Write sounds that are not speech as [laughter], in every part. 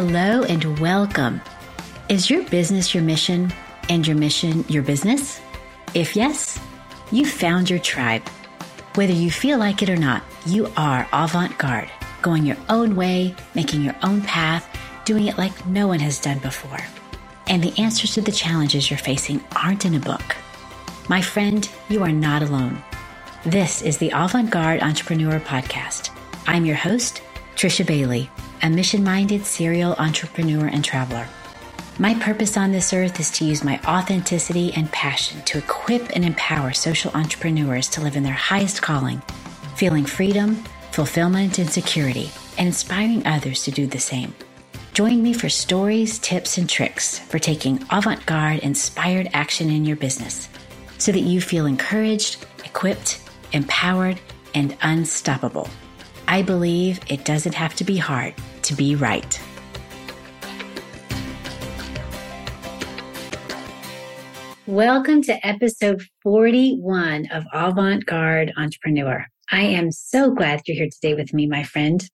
Hello and welcome. Is your business your mission and your mission your business? If yes, you found your tribe. Whether you feel like it or not, you are avant garde, going your own way, making your own path, doing it like no one has done before. And the answers to the challenges you're facing aren't in a book. My friend, you are not alone. This is the Avant Garde Entrepreneur Podcast. I'm your host, Trisha Bailey a mission minded serial entrepreneur and traveler. My purpose on this earth is to use my authenticity and passion to equip and empower social entrepreneurs to live in their highest calling, feeling freedom, fulfillment, and security, and inspiring others to do the same. Join me for stories, tips, and tricks for taking avant garde inspired action in your business so that you feel encouraged, equipped, empowered, and unstoppable. I believe it doesn't have to be hard to be right. Welcome to episode 41 of Avant Garde Entrepreneur. I am so glad you're here today with me, my friend.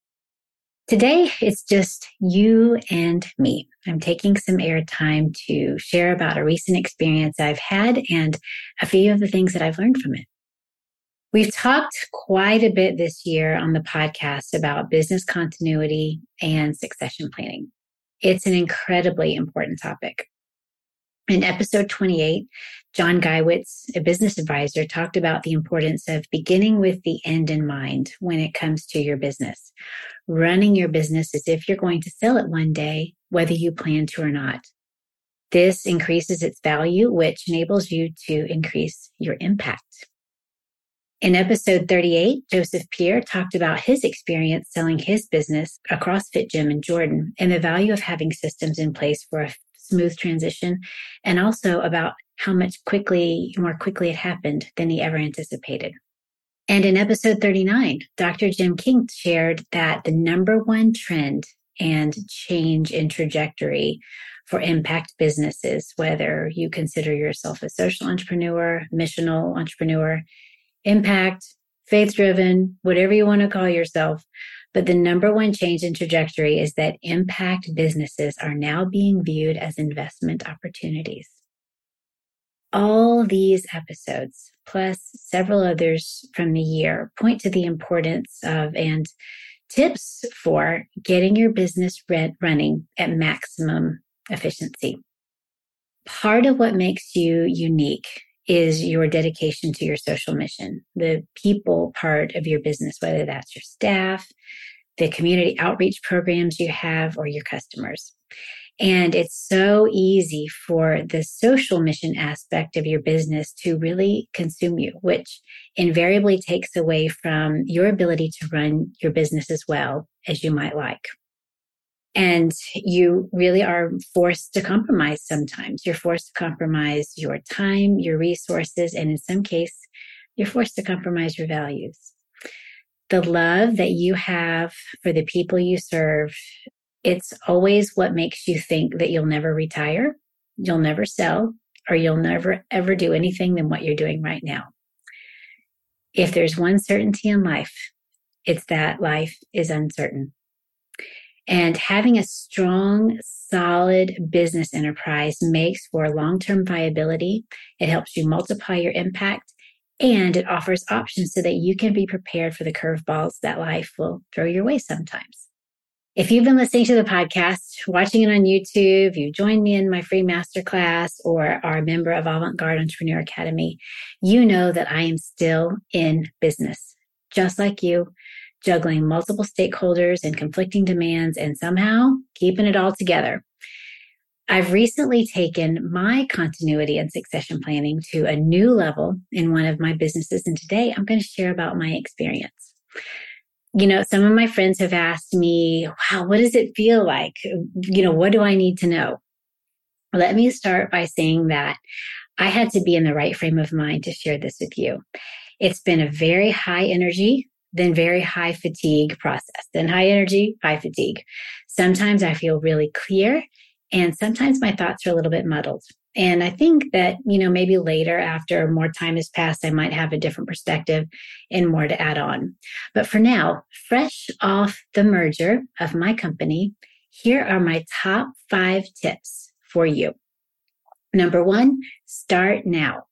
Today, it's just you and me. I'm taking some airtime to share about a recent experience I've had and a few of the things that I've learned from it. We've talked quite a bit this year on the podcast about business continuity and succession planning. It's an incredibly important topic. In episode 28, John Guywitz, a business advisor, talked about the importance of beginning with the end in mind when it comes to your business. Running your business as if you're going to sell it one day, whether you plan to or not. This increases its value, which enables you to increase your impact. In episode 38, Joseph Pierre talked about his experience selling his business, a CrossFit gym in Jordan, and the value of having systems in place for a smooth transition, and also about how much quickly, more quickly it happened than he ever anticipated. And in episode 39, Dr. Jim King shared that the number one trend and change in trajectory for impact businesses, whether you consider yourself a social entrepreneur, missional entrepreneur, impact, faith driven, whatever you want to call yourself. But the number one change in trajectory is that impact businesses are now being viewed as investment opportunities. All these episodes, plus several others from the year, point to the importance of and tips for getting your business running at maximum efficiency. Part of what makes you unique is your dedication to your social mission, the people part of your business, whether that's your staff, the community outreach programs you have, or your customers. And it's so easy for the social mission aspect of your business to really consume you, which invariably takes away from your ability to run your business as well as you might like. And you really are forced to compromise sometimes. You're forced to compromise your time, your resources, and in some case, you're forced to compromise your values. The love that you have for the people you serve, it's always what makes you think that you'll never retire, you'll never sell, or you'll never ever do anything than what you're doing right now. If there's one certainty in life, it's that life is uncertain. And having a strong, solid business enterprise makes for long term viability. It helps you multiply your impact and it offers options so that you can be prepared for the curveballs that life will throw your way sometimes. If you've been listening to the podcast, watching it on YouTube, you joined me in my free masterclass or are a member of Avant Garde Entrepreneur Academy, you know that I am still in business, just like you juggling multiple stakeholders and conflicting demands and somehow keeping it all together. I've recently taken my continuity and succession planning to a new level in one of my businesses. And today I'm going to share about my experience. You know, some of my friends have asked me, wow, what does it feel like? You know, what do I need to know? Let me start by saying that I had to be in the right frame of mind to share this with you. It's been a very high energy, then very high fatigue process, then high energy, high fatigue. Sometimes I feel really clear and sometimes my thoughts are a little bit muddled. And I think that, you know, maybe later after more time has passed, I might have a different perspective and more to add on. But for now, fresh off the merger of my company, Here are my top five tips for you. Number one, start now.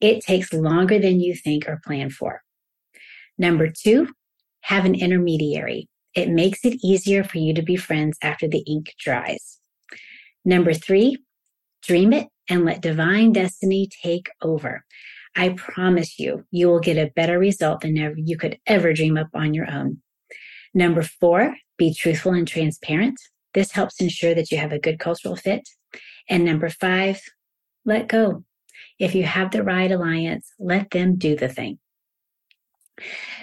It takes longer than you think or plan for. Number two, have an intermediary. It makes it easier for you to be friends after the ink dries. Number three, dream it and let divine destiny take over. I promise you, you will get a better result than you could ever dream up on your own. Number four, be truthful and transparent. This helps ensure that you have a good cultural fit. And number five, let go. If you have the right alliance, let them do the thing.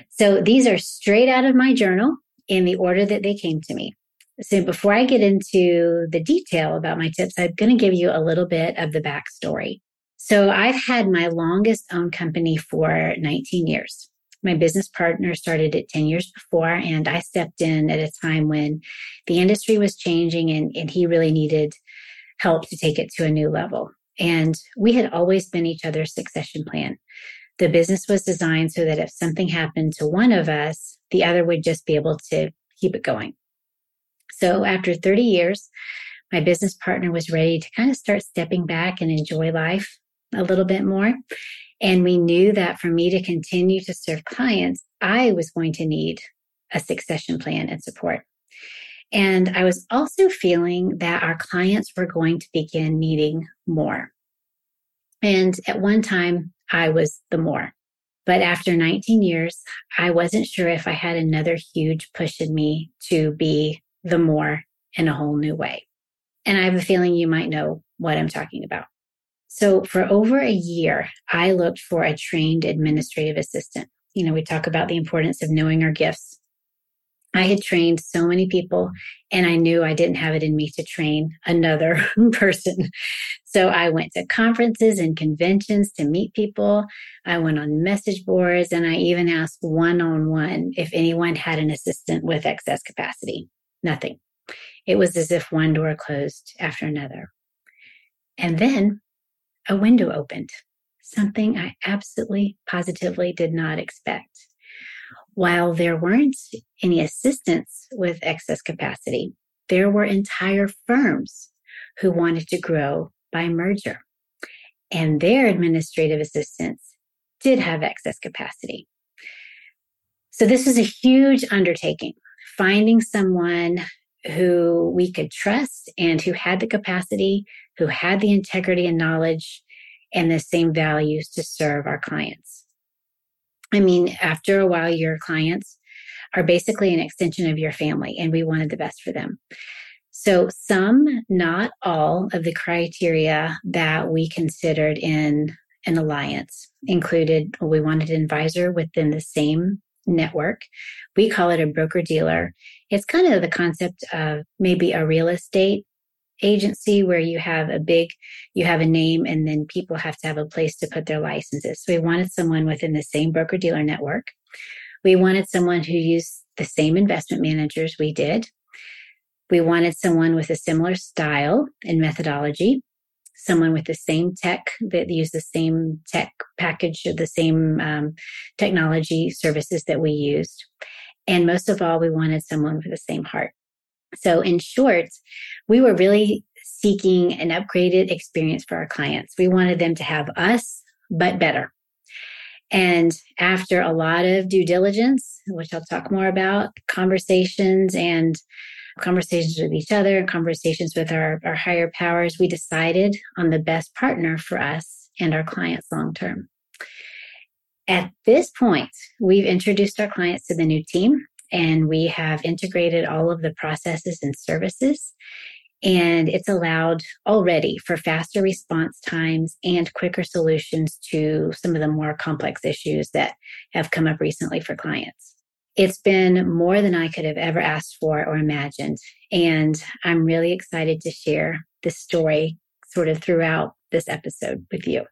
So these are straight out of my journal in the order that they came to me. So before I get into the detail about my tips, I'm going to give you a little bit of the backstory. So I've had my longest owned company for 19 years. My business partner started it 10 years before, and I stepped in at a time when the industry was changing and, and he really needed help to take it to a new level. And we had always been each other's succession plan. The business was designed so that if something happened to one of us, the other would just be able to keep it going. So after 30 years, my business partner was ready to kind of start stepping back and enjoy life a little bit more. And we knew that for me to continue to serve clients, I was going to need a succession plan and support. And I was also feeling that our clients were going to begin needing more. And at one time, I was the more. But after 19 years, I wasn't sure if I had another huge push in me to be the more in a whole new way. And I have a feeling you might know what I'm talking about. So for over a year, I looked for a trained administrative assistant. You know, we talk about the importance of knowing our gifts. I had trained so many people and I knew I didn't have it in me to train another [laughs] person. So I went to conferences and conventions to meet people. I went on message boards and I even asked one on one if anyone had an assistant with excess capacity. Nothing. It was as if one door closed after another. And then a window opened, something I absolutely positively did not expect. While there weren't any assistants with excess capacity, there were entire firms who wanted to grow by merger. And their administrative assistants did have excess capacity. So this was a huge undertaking, finding someone who we could trust and who had the capacity, who had the integrity and knowledge and the same values to serve our clients. I mean, after a while, your clients are basically an extension of your family, and we wanted the best for them. So, some, not all, of the criteria that we considered in an alliance included we wanted an advisor within the same network. We call it a broker dealer. It's kind of the concept of maybe a real estate agency where you have a big, you have a name and then people have to have a place to put their licenses. So we wanted someone within the same broker dealer network. We wanted someone who used the same investment managers we did. We wanted someone with a similar style and methodology, someone with the same tech that used the same tech package, the same um, technology services that we used. And most of all, we wanted someone with the same heart. So, in short, we were really seeking an upgraded experience for our clients. We wanted them to have us, but better. And after a lot of due diligence, which I'll talk more about, conversations and conversations with each other, and conversations with our, our higher powers, we decided on the best partner for us and our clients long term. At this point, we've introduced our clients to the new team and we have integrated all of the processes and services. And it's allowed already for faster response times and quicker solutions to some of the more complex issues that have come up recently for clients. It's been more than I could have ever asked for or imagined. And I'm really excited to share this story sort of throughout this episode with you.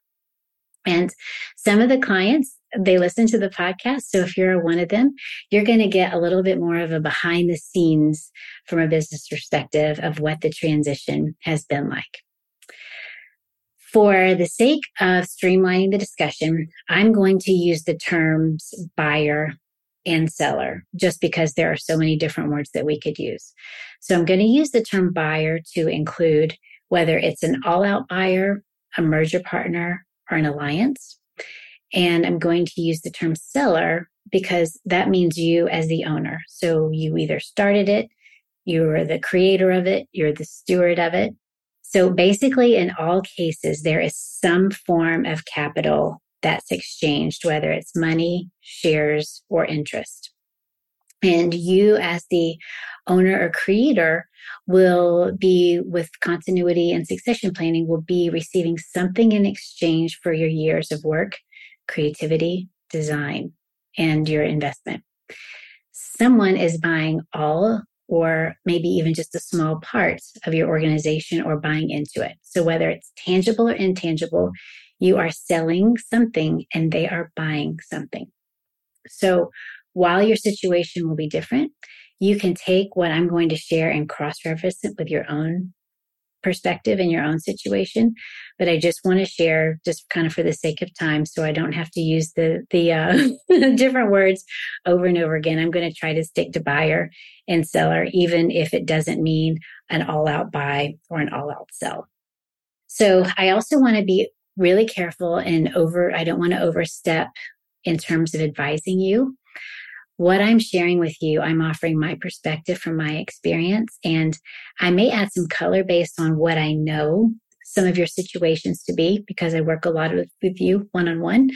And some of the clients they listen to the podcast. So if you're one of them, you're going to get a little bit more of a behind the scenes from a business perspective of what the transition has been like. For the sake of streamlining the discussion, I'm going to use the terms buyer and seller, just because there are so many different words that we could use. So I'm going to use the term buyer to include whether it's an all out buyer, a merger partner, or an alliance. And I'm going to use the term seller because that means you as the owner. So you either started it, you're the creator of it, you're the steward of it. So basically, in all cases, there is some form of capital that's exchanged, whether it's money, shares, or interest. And you, as the owner or creator, will be with continuity and succession planning, will be receiving something in exchange for your years of work, creativity, design, and your investment. Someone is buying all or maybe even just a small part of your organization or buying into it. So whether it's tangible or intangible, you are selling something and they are buying something. So while your situation will be different, you can take what I'm going to share and cross reference it with your own perspective and your own situation. But i just want to share just kind of for the sake of time so i don't have to use the the uh, [laughs] different words over and over again. I'm going to try to stick to buyer and seller even if it doesn't mean an all out buy or an all out sell. So i also want to be really careful and over, I don't want to overstep in terms of advising you. What I'm sharing with you, I'm offering my perspective from my experience, and I may add some color based on what I know some of your situations to be because I work a lot with, with you one on one.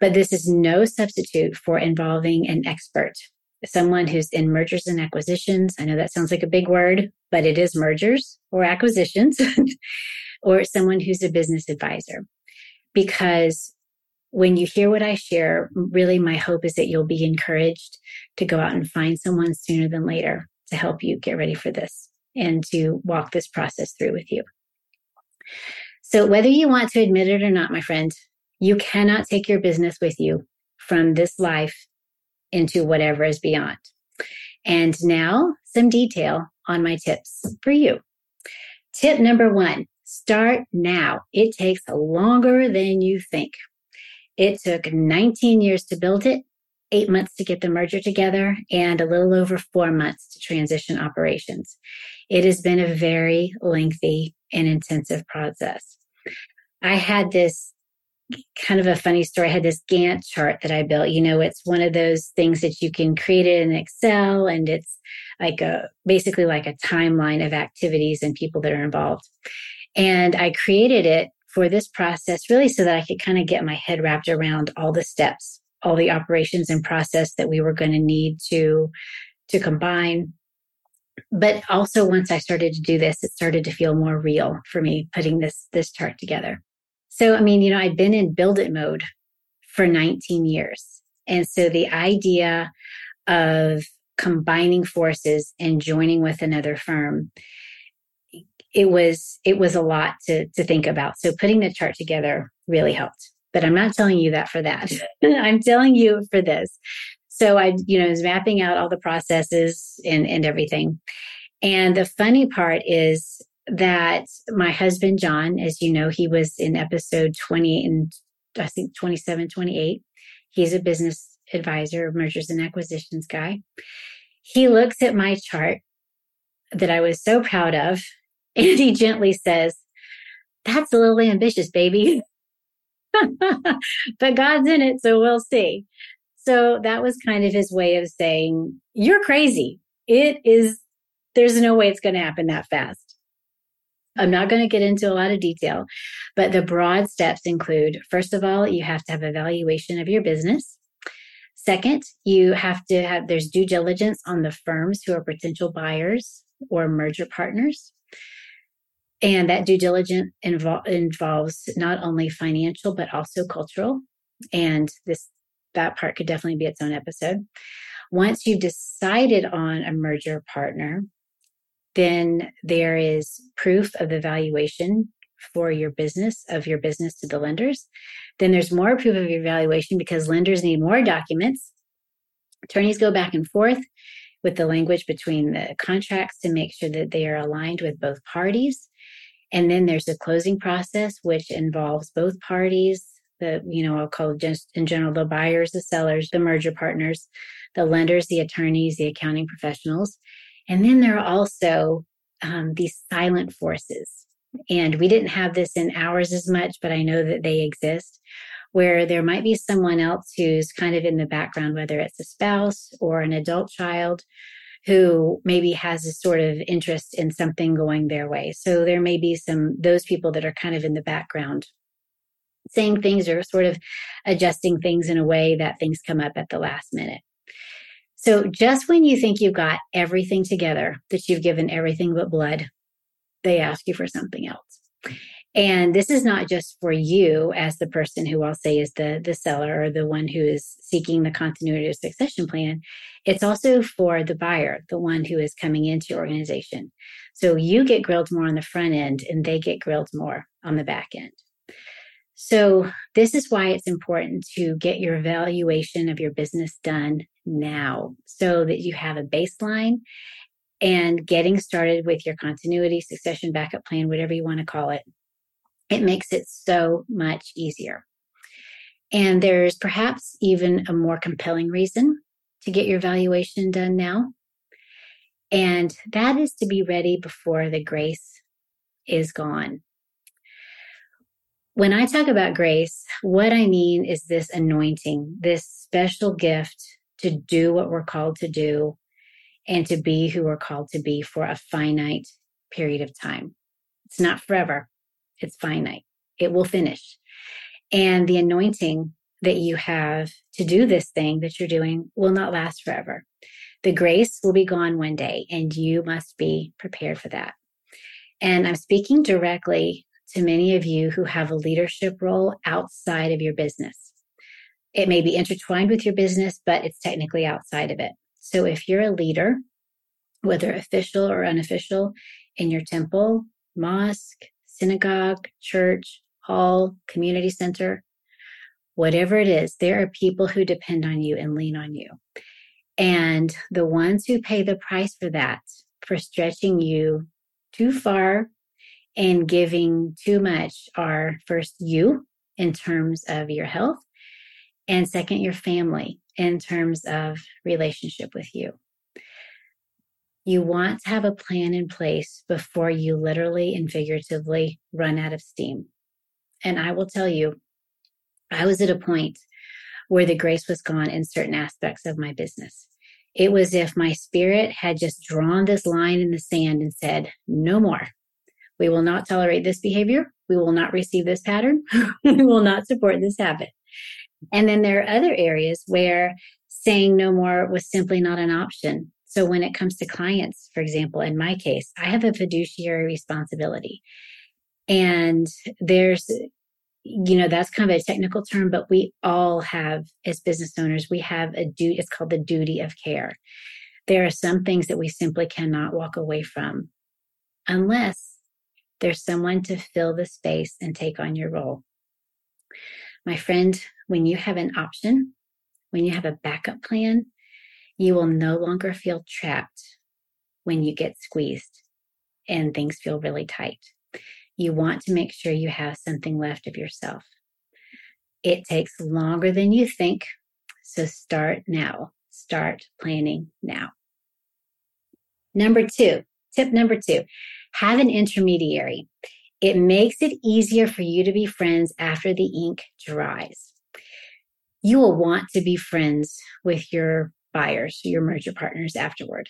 But this is no substitute for involving an expert, someone who's in mergers and acquisitions. I know that sounds like a big word, but it is mergers or acquisitions, [laughs] or someone who's a business advisor because when you hear what I share, really my hope is that you'll be encouraged to go out and find someone sooner than later to help you get ready for this and to walk this process through with you. So, whether you want to admit it or not, my friend, you cannot take your business with you from this life into whatever is beyond. And now, some detail on my tips for you. Tip number one Start now. It takes longer than you think. It took 19 years to build it, eight months to get the merger together, and a little over four months to transition operations. It has been a very lengthy and intensive process. I had this kind of a funny story. I had this Gantt chart that I built. You know, it's one of those things that you can create it in Excel and it's like a basically like a timeline of activities and people that are involved. And I created it for this process really so that I could kind of get my head wrapped around all the steps, all the operations and process that we were going to need to to combine. But also once I started to do this, it started to feel more real for me putting this this chart together. So I mean, you know, I'd been in build it mode for 19 years. And so the idea of combining forces and joining with another firm it was it was a lot to to think about. So putting the chart together really helped. But I'm not telling you that for that. [laughs] [laughs] I'm telling you for this. So I, you know, was mapping out all the processes and and everything. And the funny part is that my husband John, as you know, he was in episode 20 and I think 27, 28. He's a business advisor, mergers and acquisitions guy. He looks at my chart that I was so proud of and he gently says, That's a little ambitious, baby. [laughs] but God's in it, so we'll see. So that was kind of his way of saying, You're crazy. It is, there's no way it's going to happen that fast. I'm not going to get into a lot of detail, but the broad steps include first of all, you have to have evaluation of your business. Second, you have to have, there's due diligence on the firms who are potential buyers or merger partners. And that due diligence invo- involves not only financial, but also cultural. And this, that part could definitely be its own episode. Once you've decided on a merger partner, then there is proof of the valuation for your business of your business to the lenders. Then there's more proof of your valuation because lenders need more documents. Attorneys go back and forth with the language between the contracts to make sure that they are aligned with both parties. And then there's the closing process, which involves both parties, the, you know, I'll call just in general the buyers, the sellers, the merger partners, the lenders, the attorneys, the accounting professionals. And then there are also um, these silent forces. And we didn't have this in ours as much, but I know that they exist where there might be someone else who's kind of in the background, whether it's a spouse or an adult child who maybe has a sort of interest in something going their way. So there may be some, those people that are kind of in the background saying things or sort of adjusting things in a way that things come up at the last minute. So just when you think you've got everything together, that you've given everything but blood, they ask you for something else. And this is not just for you as the person who I'll say is the, the seller or the one who is seeking the continuity of succession plan. It's also for the buyer, the one who is coming into your organization. So you get grilled more on the front end and they get grilled more on the back end. So, this is why it's important to get your evaluation of your business done now so that you have a baseline and getting started with your continuity, succession, backup plan, whatever you want to call it. It makes it so much easier. And there's perhaps even a more compelling reason to get your valuation done now. And that is to be ready before the grace is gone. When I talk about grace, what I mean is this anointing, this special gift to do what we're called to do and to be who we're called to be for a finite period of time. It's not forever, it's finite. It will finish. And the anointing that you have to do this thing that you're doing will not last forever. The grace will be gone one day, and you must be prepared for that. And I'm speaking directly to many of you who have a leadership role outside of your business. It may be intertwined with your business, but it's technically outside of it. So if you're a leader, whether official or unofficial, in your temple, mosque, synagogue, church, hall, community center, whatever it is, there are people who depend on you and lean on you. And the ones who pay the price for that, for stretching you too far and giving too much are first you in terms of your health, and second, your family in terms of relationship with you. You want to have a plan in place before you literally and figuratively run out of steam. And I will tell you, I was at a point where the grace was gone in certain aspects of my business. It was if my spirit had just drawn this line in the sand and said, no more. We will not tolerate this behavior. We will not receive this pattern. [laughs] we will not support this habit. And then there are other areas where saying no more was simply not an option. So when it comes to clients, for example, in my case, I have a fiduciary responsibility. And there's, you know, that's kind of a technical term, but we all have, as business owners, we have a duty, it's called the duty of care. There are some things that we simply cannot walk away from unless there's someone to fill the space and take on your role. My friend, when you have an option, when you have a backup plan, you will no longer feel trapped when you get squeezed and things feel really tight. You want to make sure you have something left of yourself. It takes longer than you think, so start now. Start planning now. Number two, tip number two have an intermediary. It makes it easier for you to be friends after the ink dries. You will want to be friends with your buyers, so your merger partners afterward,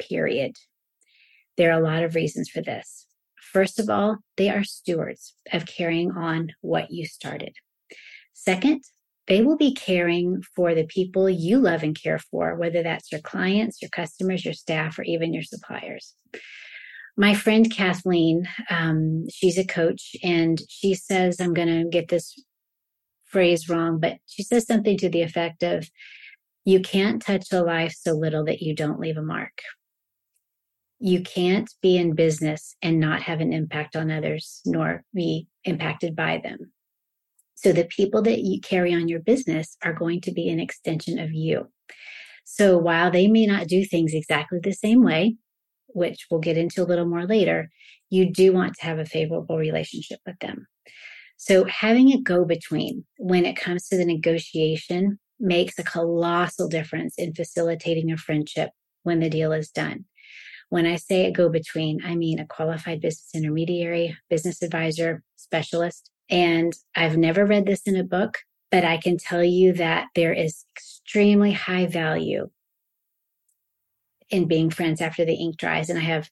period. There are a lot of reasons for this. First of all, they are stewards of carrying on what you started. Second, they will be caring for the people you love and care for, whether that's your clients, your customers, your staff, or even your suppliers my friend Kathleen, um, she's a coach, and she says, I'm going to get this phrase wrong, but she says something to the effect of, You can't touch a life so little that you don't leave a mark. You can't be in business and not have an impact on others, nor be impacted by them. So the people that you carry on your business are going to be an extension of you. So while they may not do things exactly the same way, which we'll get into a little more later, you do want to have a favorable relationship with them. So having a go between when it comes to the negotiation makes a colossal difference in facilitating a friendship when the deal is done. When I say a go between, I mean a qualified business intermediary, business advisor, specialist. And I've never read this in a book, but I can tell you that there is extremely high value in being friends after the ink dries. And I have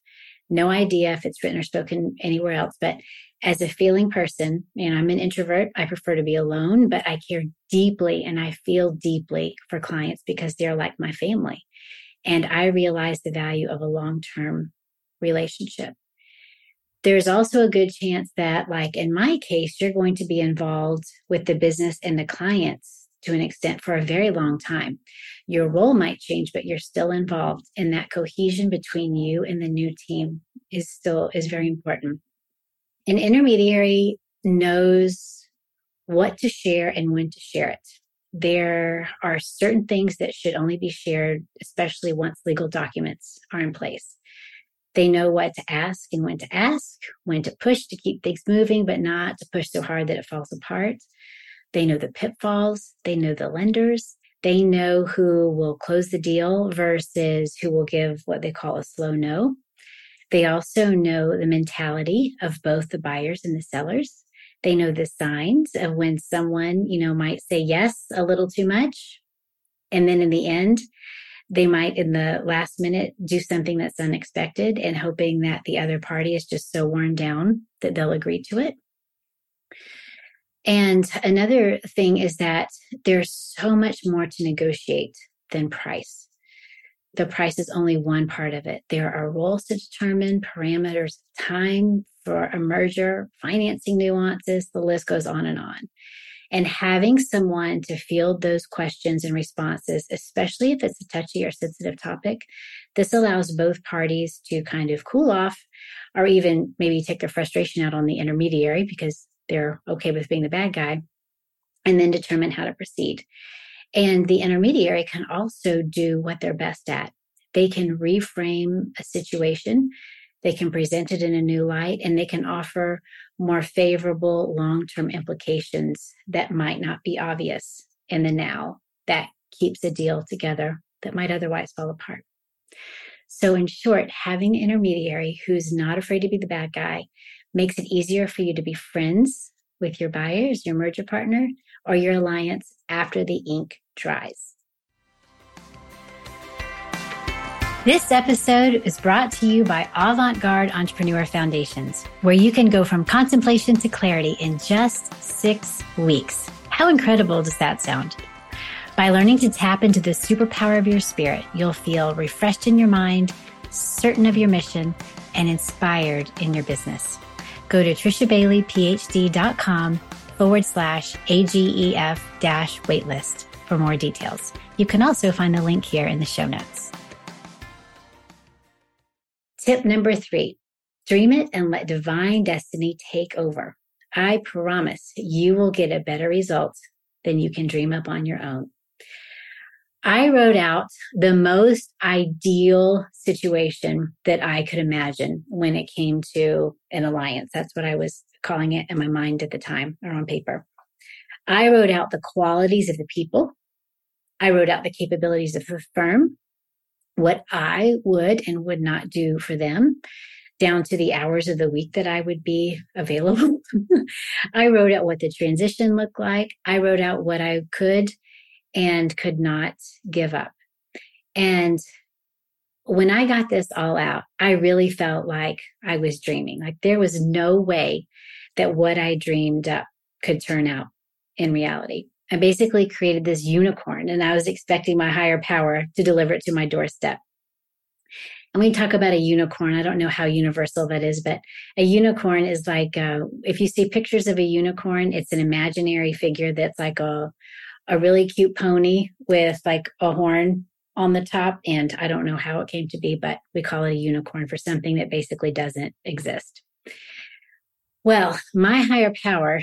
no idea if it's written or spoken anywhere else, but as a feeling person, and I'm an introvert, I prefer to be alone, but I care deeply and I feel deeply for clients because they're like my family. And I realize the value of a long term relationship. There's also a good chance that, like in my case, you're going to be involved with the business and the clients to an extent for a very long time. Your role might change, but you're still involved. And that cohesion between you and the new team is still is very important. An intermediary knows what to share and when to share it. There are certain things that should only be shared, especially once legal documents are in place. They know what to ask and when to ask, when to push to keep things moving, but not to push so hard that it falls apart. They know the pitfalls. They know the lenders. They know who will close the deal versus who will give what they call a slow no. They also know the mentality of both the buyers and the sellers. They know the signs of when someone, you know, might say yes a little too much. And then in the end, they might in the last minute do something that's unexpected and hoping that the other party is just so worn down that they'll agree to it. And another thing is that there's so much more to negotiate than price the price is only one part of it. There are rules to determine, parameters, time for a merger, financing nuances, the list goes on and on. And having someone to field those questions and responses, especially if it's a touchy or sensitive topic, this allows both parties to kind of cool off or even maybe take their frustration out on the intermediary because they're okay with being the bad guy and then determine how to proceed. And the intermediary can also do what they're best at. They can reframe a situation, they can present it in a new light, and they can offer more favorable long term implications that might not be obvious in the now that keeps a deal together that might otherwise fall apart. So, in short, having an intermediary who's not afraid to be the bad guy makes it easier for you to be friends with your buyers, your merger partner, or your alliance after the ink dries. This episode is brought to you by Avant Garde Entrepreneur Foundations, where you can go from contemplation to clarity in just six weeks. How incredible does that sound? By learning to tap into the superpower of your spirit, you'll feel refreshed in your mind, certain of your mission, and inspired in your business. Go to trishabaileyphd.com forward slash AGEF dash waitlist for more details. You can also find the link here in the show notes. Tip number three dream it and let divine destiny take over. I promise you will get a better result than you can dream up on your own. I wrote out the most ideal situation that I could imagine when it came to an alliance. That's what I was calling it in my mind at the time or on paper. I wrote out the qualities of the people. I wrote out the capabilities of the firm, what I would and would not do for them, down to the hours of the week that I would be [laughs] available. I wrote out what the transition looked like. I wrote out what I could and could not give up. And when I got this all out, I really felt like I was dreaming. Like there was no way that what I dreamed up could turn out in reality. I basically created this unicorn and I was expecting my higher power to deliver it to my doorstep. And we talk about a unicorn. I don't know how universal that is, but a unicorn is like uh, if you see pictures of a unicorn, it's an imaginary figure that's like a a really cute pony with like a horn on the top. And I don't know how it came to be, but we call it a unicorn for something that basically doesn't exist. Well, my higher power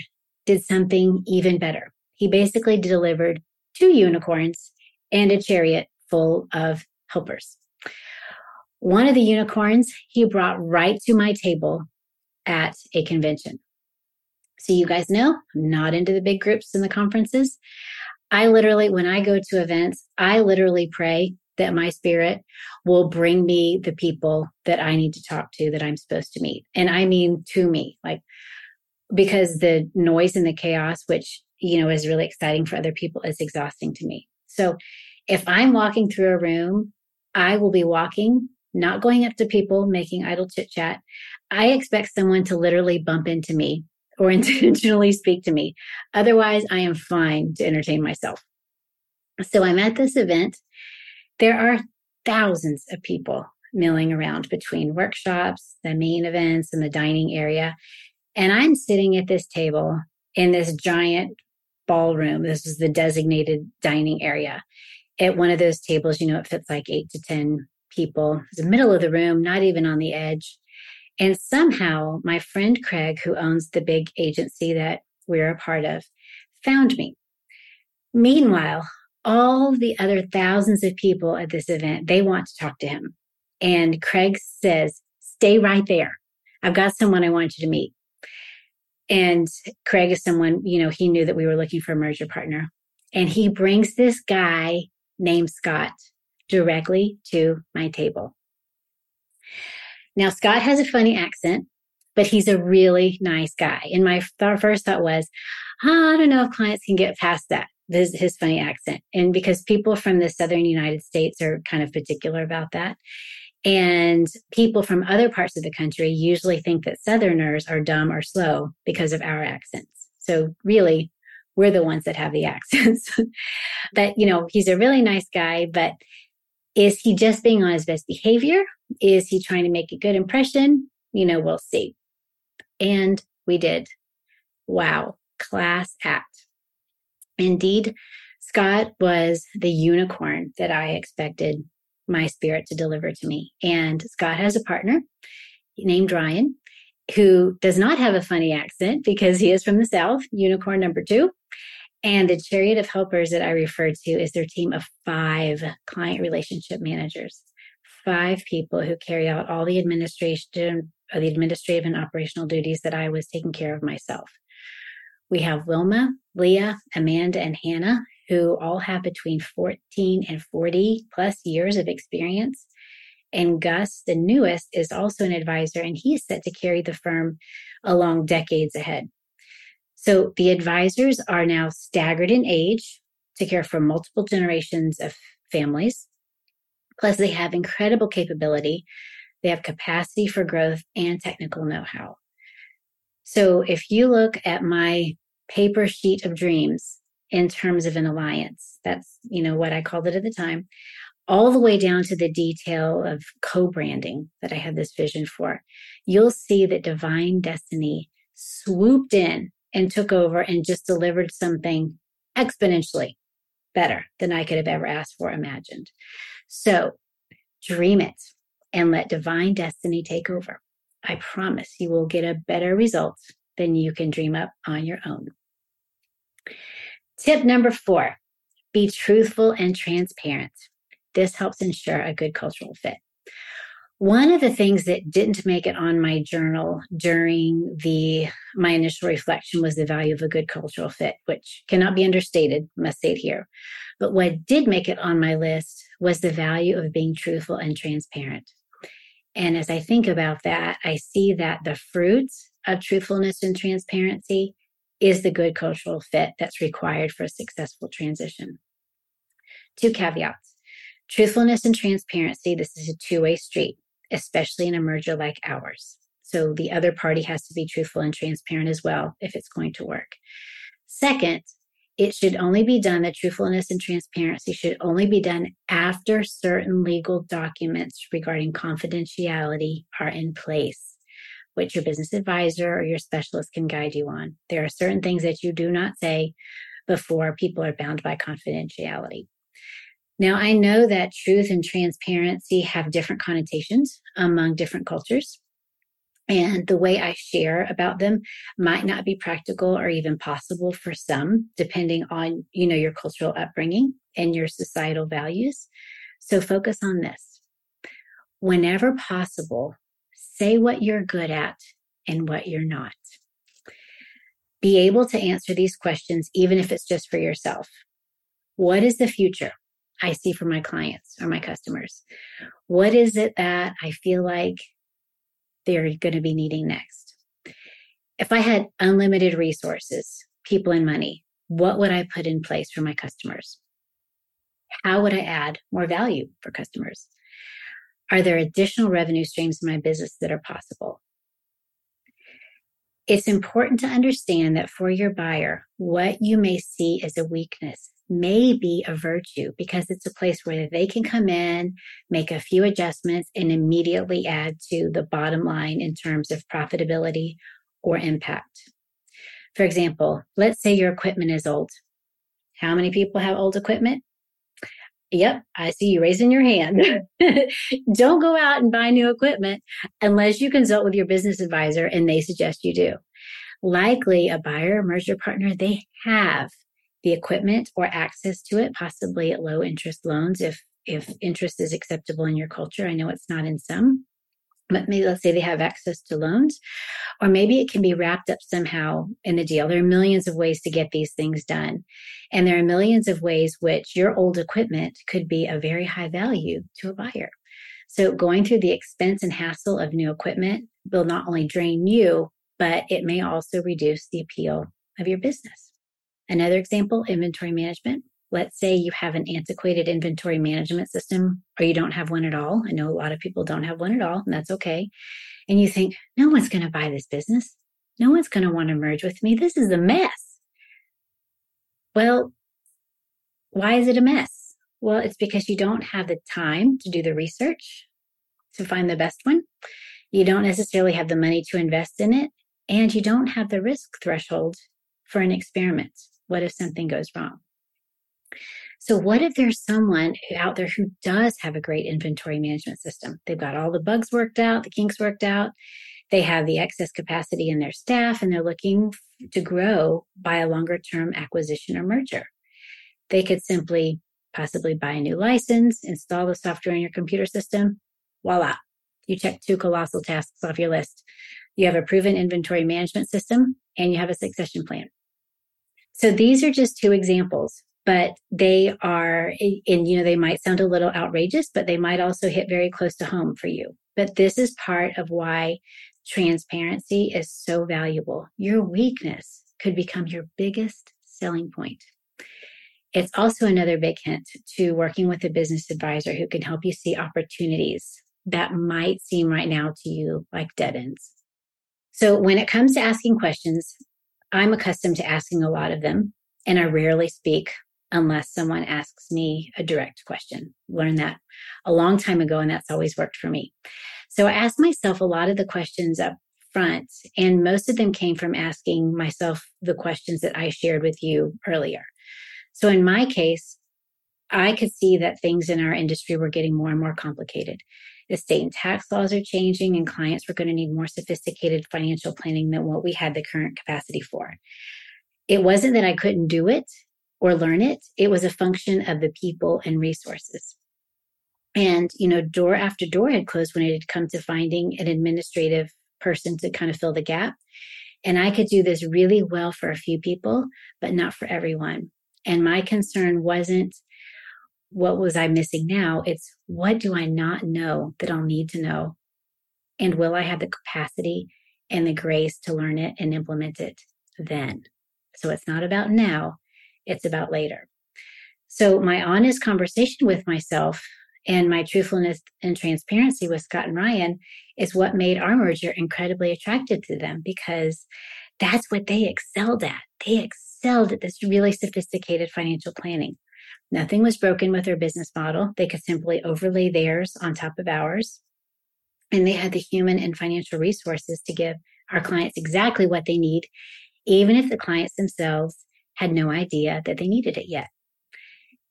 did something even better. He basically delivered two unicorns and a chariot full of helpers. One of the unicorns he brought right to my table at a convention. So, you guys know I'm not into the big groups and the conferences. I literally, when I go to events, I literally pray that my spirit will bring me the people that I need to talk to that I'm supposed to meet. And I mean to me, like, because the noise and the chaos, which, you know, is really exciting for other people, is exhausting to me. So if I'm walking through a room, I will be walking, not going up to people, making idle chit chat. I expect someone to literally bump into me or [laughs] intentionally speak to me. Otherwise, I am fine to entertain myself. So I'm at this event. There are thousands of people milling around between workshops, the main events, and the dining area. And I'm sitting at this table in this giant ballroom. This is the designated dining area. At one of those tables, you know, it fits like eight to 10 people. It's the middle of the room, not even on the edge. And somehow my friend Craig, who owns the big agency that we're a part of, found me. Meanwhile, all the other thousands of people at this event, they want to talk to him. And Craig says, stay right there. I've got someone I want you to meet. And Craig is someone, you know, he knew that we were looking for a merger partner. And he brings this guy named Scott directly to my table. Now, Scott has a funny accent, but he's a really nice guy. And my th- first thought was, oh, I don't know if clients can get past that, his, his funny accent. And because people from the Southern United States are kind of particular about that. And people from other parts of the country usually think that Southerners are dumb or slow because of our accents. So really, we're the ones that have the [laughs] accents. but, you know, he's a really nice guy, but is he just being on his best behavior? Is he trying to make a good impression? You know, we'll see. And we did. Wow, class act. Indeed, Scott was the unicorn that I expected my spirit to deliver to me. And Scott has a partner named Ryan who does not have a funny accent because he is from the South, unicorn number two. And the Chariot of Helpers that I refer to is their team of five client relationship managers, five people who carry out all the administration, uh, the administrative and operational duties that I was taking care of myself. We have Wilma, Leah, Amanda, and Hannah, who all have between 14 and 40 plus years of experience. And Gus, the newest, is also an advisor, and he's set to carry the firm along decades ahead. So the advisors are now staggered in age to care for multiple generations of families. Plus, they have incredible capability. They have capacity for growth and technical know how. So if you look at my paper sheet of dreams in terms of an alliance, that's, you know, what I called it at the time, all the way down to the detail of co-branding that I had this vision for, you'll see that divine destiny swooped in and took over and just delivered something exponentially better than I could have ever asked for, imagined. So dream it and let divine destiny take over. I promise you will get a better result than you can dream up on your own. Tip number four be truthful and transparent. This helps ensure a good cultural fit. One of the things that didn't make it on my journal during the my initial reflection was the value of a good cultural fit, which cannot be understated, must say it here. But what did make it on my list was the value of being truthful and transparent. And as I think about that, I see that the fruits of truthfulness and transparency is the good cultural fit that's required for a successful transition. Two caveats. Truthfulness and transparency, this is a two way street especially in a merger like ours. So the other party has to be truthful and transparent as well if it's going to work. Second, it should only be done, the truthfulness and transparency should only be done after certain legal documents regarding confidentiality are in place, which your business advisor or your specialist can guide you on. There are certain things that you do not say before people are bound by confidentiality. Now, I know that truth and transparency have different connotations among different cultures. And the way I share about them might not be practical or even possible for some, depending on, you know, your cultural upbringing and your societal values. So focus on this. Whenever possible, say what you're good at and what you're not. Be able to answer these questions, even if it's just for yourself. What is the future I see for my clients or my customers? What is it that I feel like they're going to be needing next? If I had unlimited resources, people and money, what would I put in place for my customers? How would I add more value for customers? Are there additional revenue streams in my business that are possible? It's important to understand that for your buyer, what you may see as a weakness may be a virtue because it's a place where they can come in, make a few adjustments, and immediately add to the bottom line in terms of profitability or impact. For example, let's say your equipment is old. How many people have old equipment? Yep, I see you raising your hand. [laughs] Don't go out and buy new equipment unless you consult with your business advisor and they suggest you do. Likely a buyer, merger partner, they have the equipment or access to it, possibly at low interest loans if if interest is acceptable in your culture. I know it's not in some but maybe let's say they have access to loans, or maybe it can be wrapped up somehow in a deal. There are millions of ways to get these things done. And there are millions of ways which your old equipment could be a very high value to a buyer. So going through the expense and hassle of new equipment will not only drain you, but it may also reduce the appeal of your business. Another example, inventory management let's say you have an antiquated inventory management system or you don't have one at all. I know a lot of people don't have one at all, and that's okay. And you think, no one's going to buy this business. No one's going to want to merge with me. This is a mess. Well, why is it a mess? Well, it's because you don't have the time to do the research to find the best one. You don't necessarily have the money to invest in it, and you don't have the risk threshold for an experiment. What if something goes wrong? So, what if there's someone out there who does have a great inventory management system? They've got all the bugs worked out, the kinks worked out, they have the excess capacity in their staff, and they're looking to grow by a longer term acquisition or merger. They could simply possibly buy a new license, install the software in your computer system. Voila, you check two colossal tasks off your list. You have a proven inventory management system and you have a succession plan. So these are just two examples but they are and you know they might sound a little outrageous but they might also hit very close to home for you. But this is part of why transparency is so valuable. Your weakness could become your biggest selling point. It's also another big hint to working with a business advisor who can help you see opportunities that might seem right now to you like dead ends. So when it comes to asking questions i'm accustomed to asking a lot of them and I rarely speak unless someone asks me a direct question. Learned that a long time ago, and that's always worked for me. So I asked myself a lot of the questions up front, and most of them came from asking myself the questions that I shared with you earlier. So in my case, I could see that things in our industry were getting more and more complicated. The state and tax laws are changing, and clients were going to need more sophisticated financial planning than what we had the current capacity for. It wasn't that I couldn't do it, or learn it. It was a function of the people and resources. And, you know, door after door had closed when it had come to finding an administrative person to kind of fill the gap. And I could do this really well for a few people, but not for everyone. And my concern wasn't what was I missing now? It's what do I not know that I'll need to know? And will I have the capacity and the grace to learn it and implement it then? So it's not about now, it's about later. So, my honest conversation with myself and my truthfulness and transparency with Scott and Ryan is what made our merger incredibly attractive to them because that's what they excelled at. They excelled at this really sophisticated financial planning. Nothing was broken with their business model. They could simply overlay theirs on top of ours. And they had the human and financial resources to give our clients exactly what they need, even if the clients themselves had no idea that they needed it yet.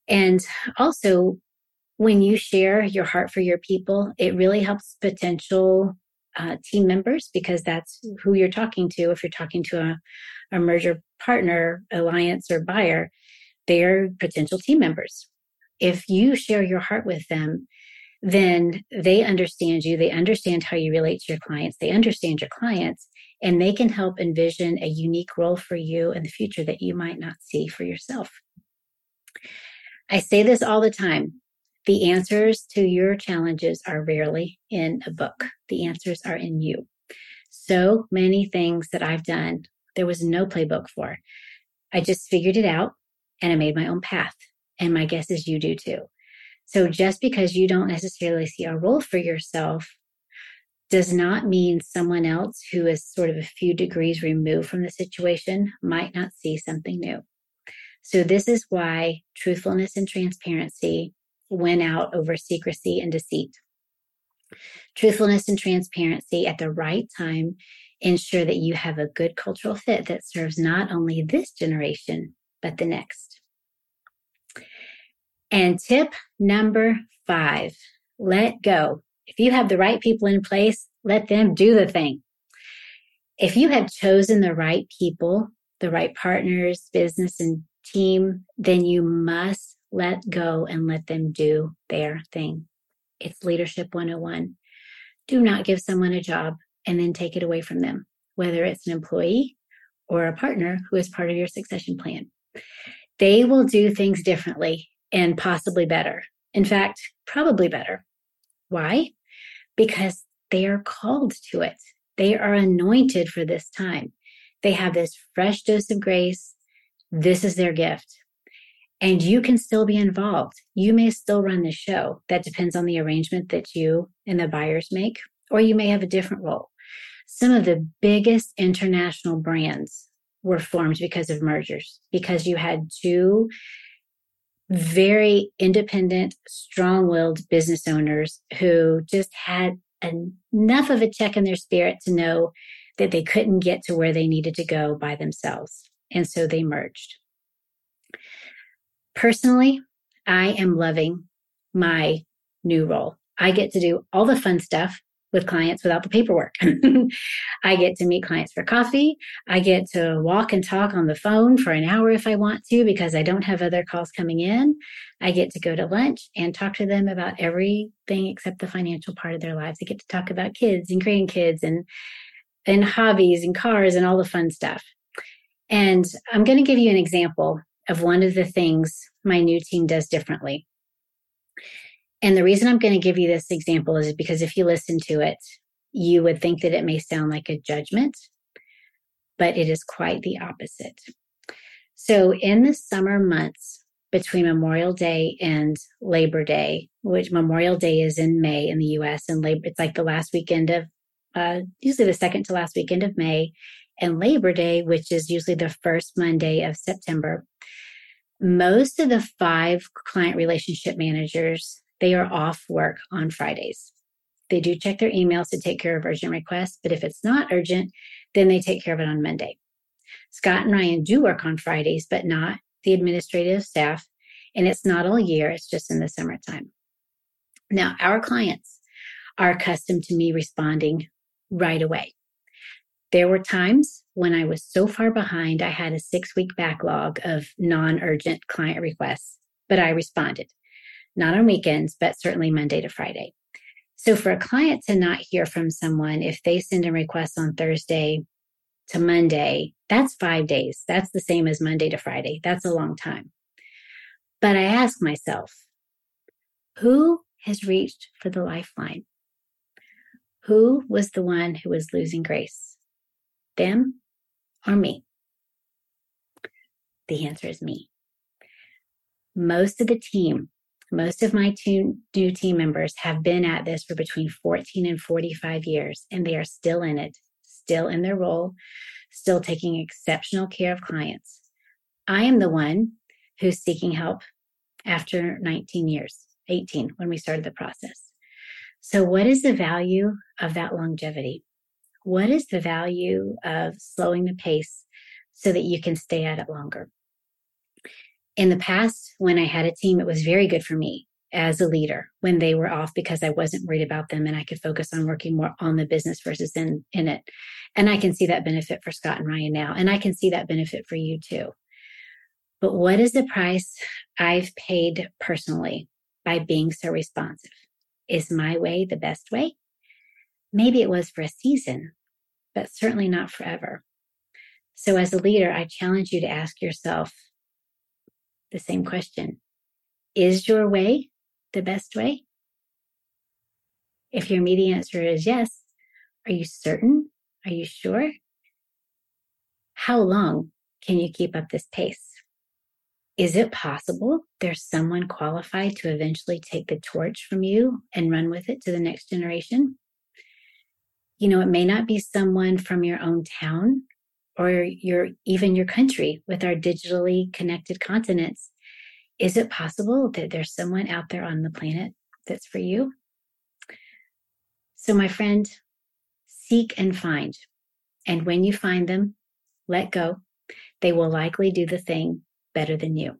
And also, when you share your heart for your people, it really helps potential uh, team members because that's who you're talking to. If you're talking to a, a merger partner, alliance, or buyer, they're potential team members. If you share your heart with them, then they understand you. They understand how you relate to your clients. They understand your clients and they can help envision a unique role for you in the future that you might not see for yourself. I say this all the time. The answers to your challenges are rarely in a book. The answers are in you. So many things that I've done, there was no playbook for. I just figured it out and I made my own path. And my guess is you do too. So just because you don't necessarily see a role for yourself does not mean someone else who is sort of a few degrees removed from the situation might not see something new. So this is why truthfulness and transparency win out over secrecy and deceit. Truthfulness and transparency at the right time ensure that you have a good cultural fit that serves not only this generation, but the next. And tip number five let go. If you have the right people in place, let them do the thing. If you have chosen the right people, the right partners, business, and team, then you must let go and let them do their thing. It's leadership 101. Do not give someone a job and then take it away from them, whether it's an employee or a partner who is part of your succession plan. They will do things differently and possibly better. In fact, probably better. Why? Because they are called to it. They are anointed for this time. They have this fresh dose of grace. This is their gift. And you can still be involved. You may still run the show. That depends on the arrangement that you and the buyers make, or you may have a different role. Some of the biggest international brands were formed because of mergers, because you had two very independent, strong willed business owners who just had enough of a check in their spirit to know that they couldn't get to where they needed to go by themselves. And so they merged. Personally, I am loving my new role. I get to do all the fun stuff with clients without the paperwork. [laughs] I get to meet clients for coffee. I get to walk and talk on the phone for an hour if I want to because I don't have other calls coming in. I get to go to lunch and talk to them about everything except the financial part of their lives. I get to talk about kids and grandkids and and hobbies and cars and all the fun stuff. And I'm going to give you an example of one of the things my new team does differently. And the reason I'm going to give you this example is because if you listen to it, you would think that it may sound like a judgment, but it is quite the opposite. So, in the summer months between Memorial Day and Labor Day, which Memorial Day is in May in the US, and Labor, it's like the last weekend of, uh, usually the second to last weekend of May, and Labor Day, which is usually the first Monday of September. Most of the five client relationship managers they are off work on Fridays. They do check their emails to take care of urgent requests, but if it's not urgent, then they take care of it on Monday. Scott and Ryan do work on Fridays, but not the administrative staff. And it's not all year, it's just in the summertime. Now, our clients are accustomed to me responding right away. There were times when I was so far behind, I had a six week backlog of non urgent client requests, but I responded not on weekends, but certainly Monday to Friday. So for a client to not hear from someone, if they send a request on Thursday to Monday, that's five days. That's the same as Monday to Friday. That's a long time. But I ask myself, who has reached for the lifeline? Who was the one who was losing grace? Them or me? The answer is me. Most of the team most of my two new team members have been at this for between 14 and 45 years, and they are still in it, still in their role, still taking exceptional care of clients. I am the one who's seeking help after 19 years, 18 when we started the process. So, what is the value of that longevity? What is the value of slowing the pace so that you can stay at it longer? In the past, when I had a team, it was very good for me as a leader when they were off because I wasn't worried about them and I could focus on working more on the business versus in, in it. And I can see that benefit for Scott and Ryan now. And I can see that benefit for you too. But what is the price I've paid personally by being so responsive? Is my way the best way? Maybe it was for a season, but certainly not forever. So as a leader, I challenge you to ask yourself the same question Is your way the best way? If your immediate answer is yes, are you certain? Are you sure? How long can you keep up this pace? Is it possible there's someone qualified to eventually take the torch from you and run with it to the next generation? You know, it may not be someone from your own town or your even your country with our digitally connected continents. Is it possible that there's someone out there on the planet that's for you? So, my friend, seek and find. And when you find them, let go. They will likely do the thing better than you.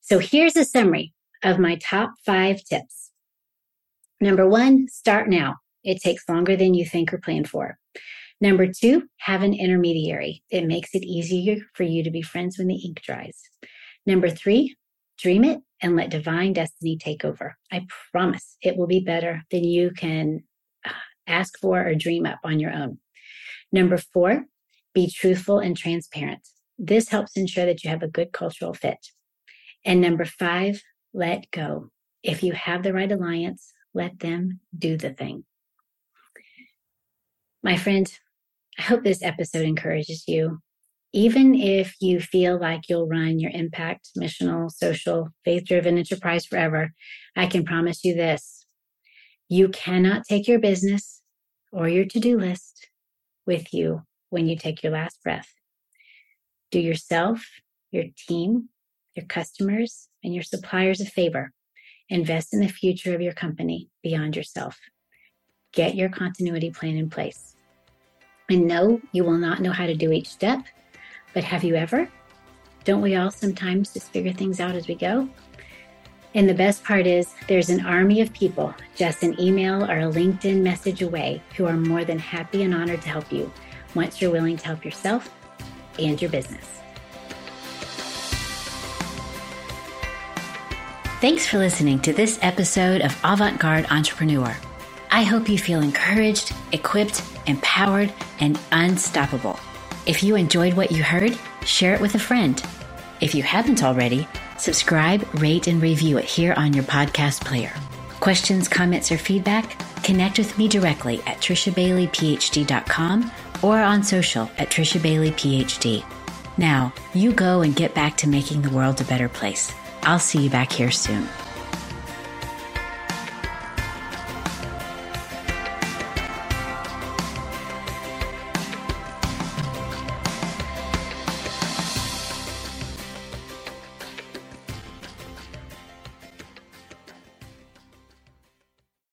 So, here's a summary of my top five tips. Number one, start now. It takes longer than you think or plan for. Number two, have an intermediary. It makes it easier for you to be friends when the ink dries. Number three, dream it and let divine destiny take over. I promise it will be better than you can uh, ask for or dream up on your own. Number four, be truthful and transparent. This helps ensure that you have a good cultural fit. And number five, let go. If you have the right alliance, let them do the thing. My friend, I hope this episode encourages you. Even if you feel like you'll run your impact, missional, social, faith driven enterprise forever, I can promise you this you cannot take your business or your to do list with you when you take your last breath. Do yourself, your team, your customers, and your suppliers a favor. Invest in the future of your company beyond yourself. Get your continuity plan in place. And no, you will not know how to do each step, but have you ever? Don't we all sometimes just figure things out as we go? And the best part is, there's an army of people just an email or a LinkedIn message away who are more than happy and honored to help you once you're willing to help yourself and your business. Thanks for listening to this episode of Avant Garde Entrepreneur. I hope you feel encouraged, equipped, empowered, and unstoppable. If you enjoyed what you heard, share it with a friend. If you haven't already, subscribe, rate, and review it here on your podcast player. Questions, comments, or feedback? Connect with me directly at trishabaileyphd.com or on social at trishabaileyphd. Now, you go and get back to making the world a better place. I'll see you back here soon.